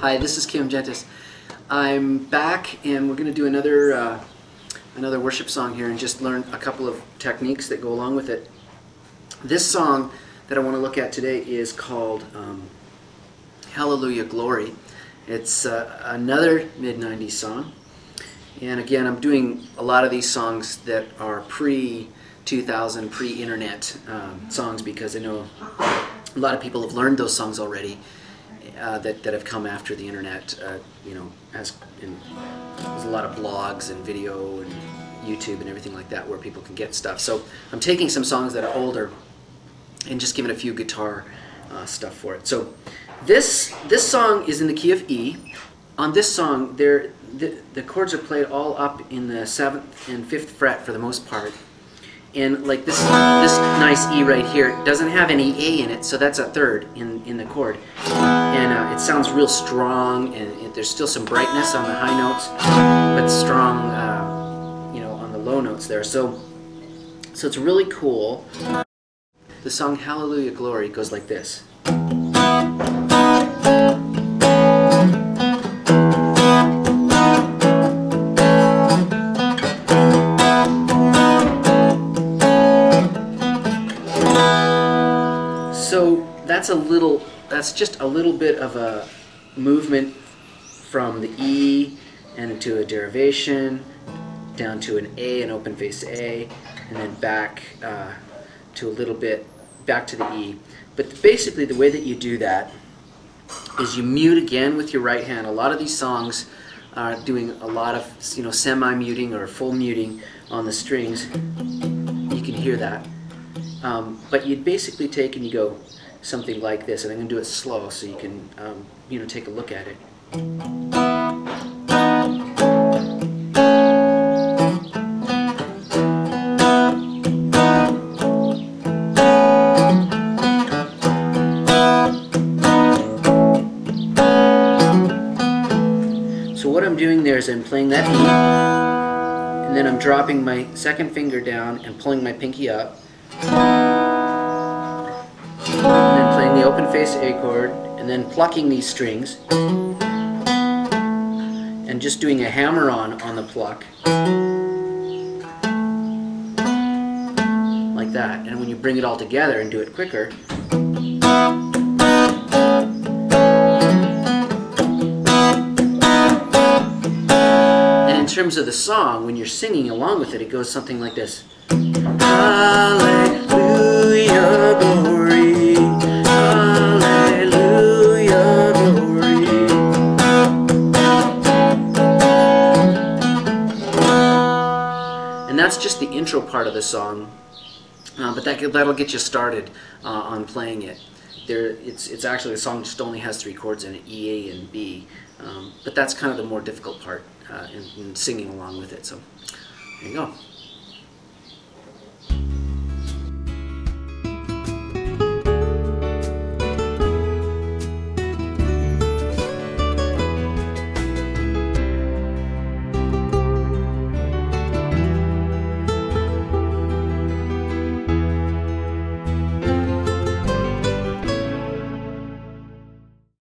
Hi, this is Kim Gentes. I'm back and we're going to do another uh, another worship song here and just learn a couple of techniques that go along with it. This song that I want to look at today is called um, Hallelujah Glory. It's uh, another mid-90s song. And again, I'm doing a lot of these songs that are pre-2000, pre-internet um, songs because I know a lot of people have learned those songs already uh, that, that have come after the internet. Uh, you know, as in, there's a lot of blogs and video and YouTube and everything like that where people can get stuff. So I'm taking some songs that are older and just giving a few guitar uh, stuff for it. So this this song is in the key of E. On this song, there the, the chords are played all up in the seventh and fifth fret for the most part and like this this nice E right here doesn't have any A in it, so that's a third in, in the chord. And uh, it sounds real strong, and it, there's still some brightness on the high notes, but strong, uh, you know, on the low notes there. So, so it's really cool. The song Hallelujah Glory goes like this. So that's a little, that's just a little bit of a movement from the E and into a derivation, down to an A, an open face A, and then back uh, to a little bit, back to the E. But basically the way that you do that is you mute again with your right hand. A lot of these songs are doing a lot of you know semi-muting or full muting on the strings. You can hear that. Um, but you'd basically take and you go something like this, and I'm going to do it slow so you can, um, you know, take a look at it. So what I'm doing there is I'm playing that E, and then I'm dropping my second finger down and pulling my pinky up, the open face A chord, and then plucking these strings, and just doing a hammer on on the pluck, like that. And when you bring it all together and do it quicker, and in terms of the song, when you're singing along with it, it goes something like this. Hallelujah, that's just the intro part of the song, uh, but that, that'll get you started uh, on playing it. There, it's, it's actually, the song just only has three chords in it, E, A, and B. Um, but that's kind of the more difficult part uh, in, in singing along with it. So there you go.